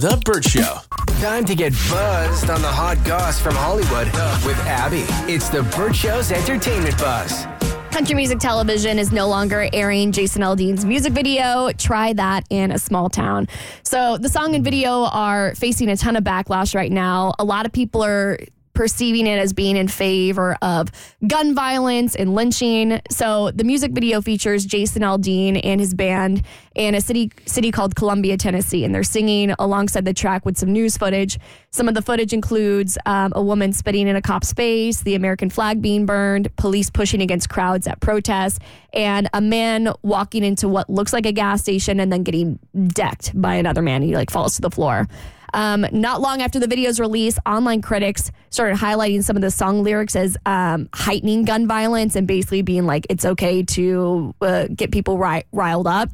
The Bert Show. Time to get buzzed on the hot goss from Hollywood with Abby. It's the Bert Show's entertainment buzz. Country Music Television is no longer airing Jason Aldean's music video, Try That in a Small Town. So the song and video are facing a ton of backlash right now. A lot of people are perceiving it as being in favor of gun violence and lynching. So the music video features Jason Aldean and his band in a city city called Columbia, Tennessee, and they're singing alongside the track with some news footage. Some of the footage includes um, a woman spitting in a cop's face, the American flag being burned, police pushing against crowds at protests, and a man walking into what looks like a gas station and then getting decked by another man. He like falls to the floor. Um, not long after the video's release, online critics started highlighting some of the song lyrics as um, heightening gun violence and basically being like it's okay to uh, get people ri- riled up.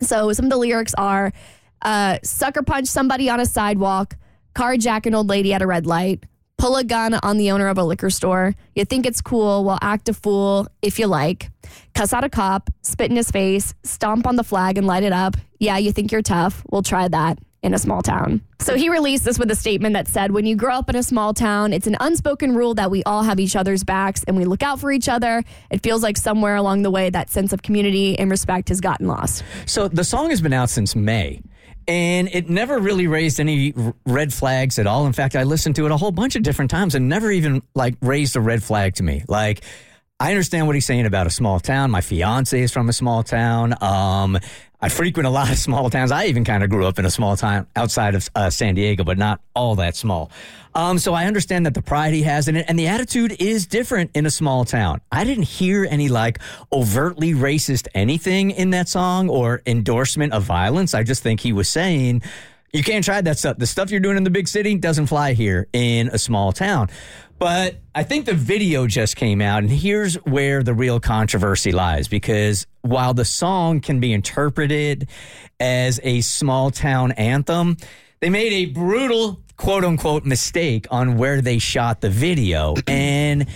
So some of the lyrics are uh, sucker punch somebody on a sidewalk, carjack an old lady at a red light, pull a gun on the owner of a liquor store. You think it's cool, well, act a fool if you like. Cuss out a cop, spit in his face, stomp on the flag and light it up. Yeah, you think you're tough. We'll try that in a small town. So he released this with a statement that said, When you grow up in a small town, it's an unspoken rule that we all have each other's backs and we look out for each other. It feels like somewhere along the way that sense of community and respect has gotten lost. So the song has been out since May. And it never really raised any red flags at all. In fact, I listened to it a whole bunch of different times and never even like raised a red flag to me. Like, I understand what he's saying about a small town. My fiance is from a small town. Um, I frequent a lot of small towns. I even kind of grew up in a small town outside of uh, San Diego, but not all that small. Um, so I understand that the pride he has in it and the attitude is different in a small town. I didn't hear any like overtly racist anything in that song or endorsement of violence. I just think he was saying, you can't try that stuff. The stuff you're doing in the big city doesn't fly here in a small town. But I think the video just came out, and here's where the real controversy lies because while the song can be interpreted as a small town anthem, they made a brutal quote unquote mistake on where they shot the video. and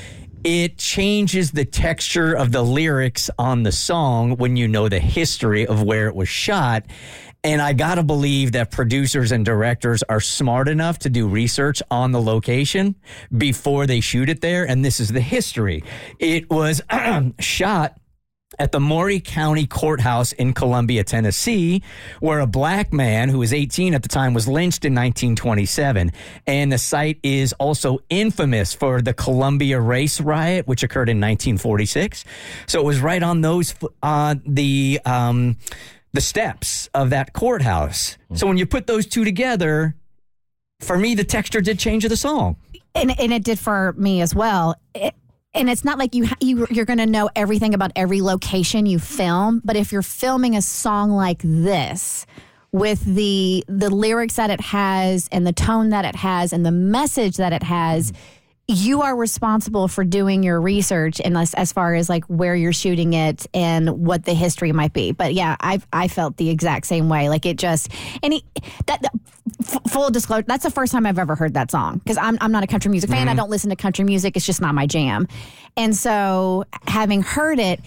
it changes the texture of the lyrics on the song when you know the history of where it was shot. And I got to believe that producers and directors are smart enough to do research on the location before they shoot it there. And this is the history. It was shot at the Maury County Courthouse in Columbia, Tennessee, where a black man who was 18 at the time was lynched in 1927. And the site is also infamous for the Columbia race riot, which occurred in 1946. So it was right on those, uh, the, um, the steps of that courthouse. So when you put those two together, for me, the texture did change of the song. and, and it did for me as well. It, and it's not like you, you you're going to know everything about every location you film, but if you're filming a song like this with the the lyrics that it has and the tone that it has and the message that it has, you are responsible for doing your research and as, far as like where you're shooting it and what the history might be. But yeah, I I felt the exact same way. Like it just and he, that, that f- full disclosure, that's the first time I've ever heard that song because I'm I'm not a country music fan. I don't listen to country music. It's just not my jam. And so having heard it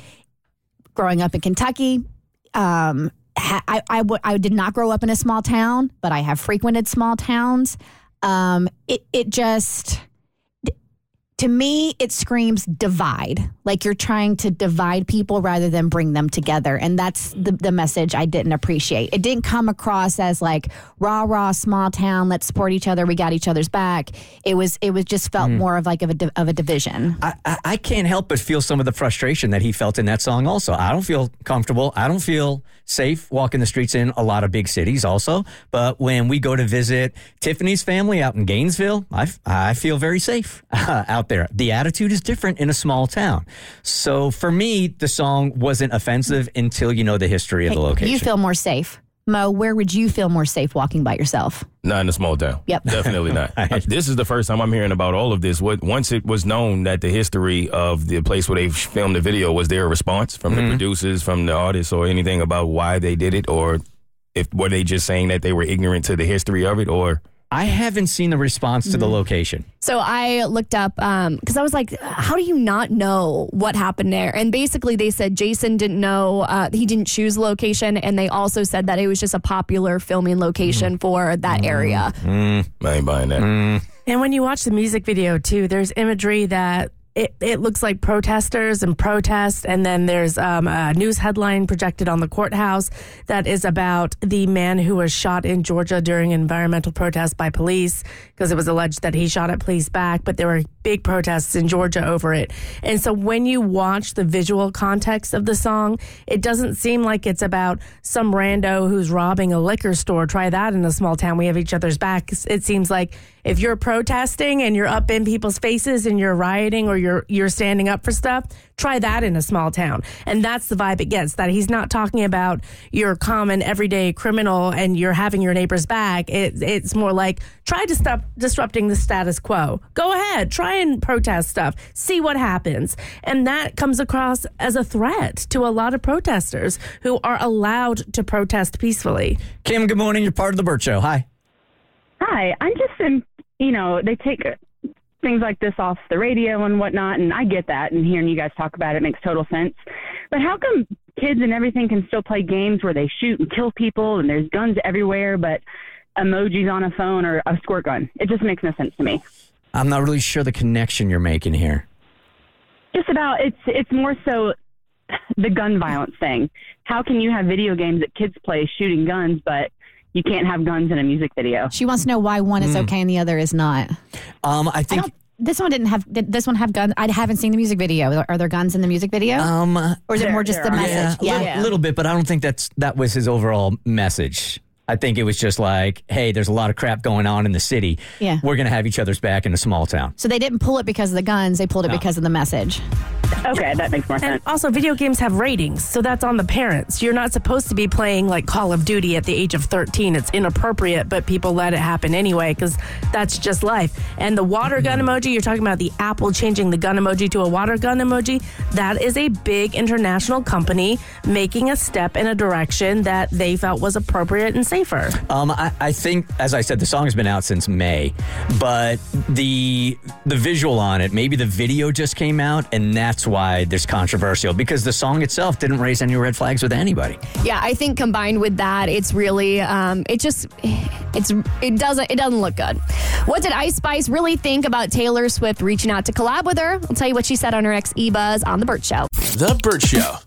growing up in Kentucky, um, ha- I, I, w- I did not grow up in a small town, but I have frequented small towns. Um, it, it just, to me, it screams divide. Like you're trying to divide people rather than bring them together. And that's the, the message I didn't appreciate. It didn't come across as like rah rah small town, let's support each other, we got each other's back. It was it was just felt hmm. more of like of a of a division. I, I, I can't help but feel some of the frustration that he felt in that song also. I don't feel comfortable. I don't feel safe walking the streets in a lot of big cities also. But when we go to visit Tiffany's family out in Gainesville, I I feel very safe out there. The attitude is different in a small town. So for me, the song wasn't offensive until you know the history of the location. You feel more safe. Mo, where would you feel more safe walking by yourself? Not in a small town. Yep. Definitely not. this is the first time I'm hearing about all of this. What once it was known that the history of the place where they filmed the video was there a response from the mm-hmm. producers, from the artists, or anything about why they did it, or if were they just saying that they were ignorant to the history of it, or I haven't seen the response to the mm-hmm. location. So I looked up um, because I was like, how do you not know what happened there? And basically, they said Jason didn't know, uh, he didn't choose the location. And they also said that it was just a popular filming location mm-hmm. for that mm-hmm. area. I ain't buying that. And when you watch the music video too, there's imagery that it, it looks like protesters and protest. And then there's um, a news headline projected on the courthouse that is about the man who was shot in Georgia during environmental protest by police because it was alleged that he shot at police back. But there were big protests in Georgia over it. And so when you watch the visual context of the song, it doesn't seem like it's about some rando who's robbing a liquor store. Try that in a small town. We have each other's backs. It seems like if you're protesting and you're up in people's faces and you're rioting or you're you're standing up for stuff, try that in a small town. And that's the vibe it gets. That he's not talking about your common everyday criminal and you're having your neighbor's back. It, it's more like try to stop disrupting the status quo. Go ahead, try and protest stuff. See what happens. And that comes across as a threat to a lot of protesters who are allowed to protest peacefully. Kim, good morning. You're part of the Bert Show. Hi. Hi, I'm just in, you know, they take things like this off the radio and whatnot, and I get that, and hearing you guys talk about it makes total sense. But how come kids and everything can still play games where they shoot and kill people and there's guns everywhere, but emojis on a phone or a squirt gun? It just makes no sense to me. I'm not really sure the connection you're making here. Just about it's it's more so the gun violence thing. How can you have video games that kids play shooting guns, but you can't have guns in a music video? She wants to know why one is okay and the other is not. Um, I I think. don't, this one didn't have. Did this one have guns? I haven't seen the music video. Are there guns in the music video, Um, or is it There- more just the there are. message? yeah, a little, little bit, but I don't think that's that was his overall message. I think it was just like, hey, there's a lot of crap going on in the city. Yeah. We're gonna have each other's back in a small town. So they didn't pull it because of the guns. They pulled it because of the message. Okay, that makes more And sense. also, video games have ratings, so that's on the parents. You're not supposed to be playing like Call of Duty at the age of 13. It's inappropriate, but people let it happen anyway because that's just life. And the water gun emoji, you're talking about the Apple changing the gun emoji to a water gun emoji. That is a big international company making a step in a direction that they felt was appropriate and safer. Um, I, I think, as I said, the song has been out since May, but the the visual on it, maybe the video just came out, and that's why there's controversial because the song itself didn't raise any red flags with anybody. Yeah, I think combined with that, it's really, um, it just, it's, it doesn't, it doesn't look good. What did Ice Spice really think about Taylor Swift reaching out to collab with her? I'll tell you what she said on her ex E Buzz on the Bert Show. The Bert Show.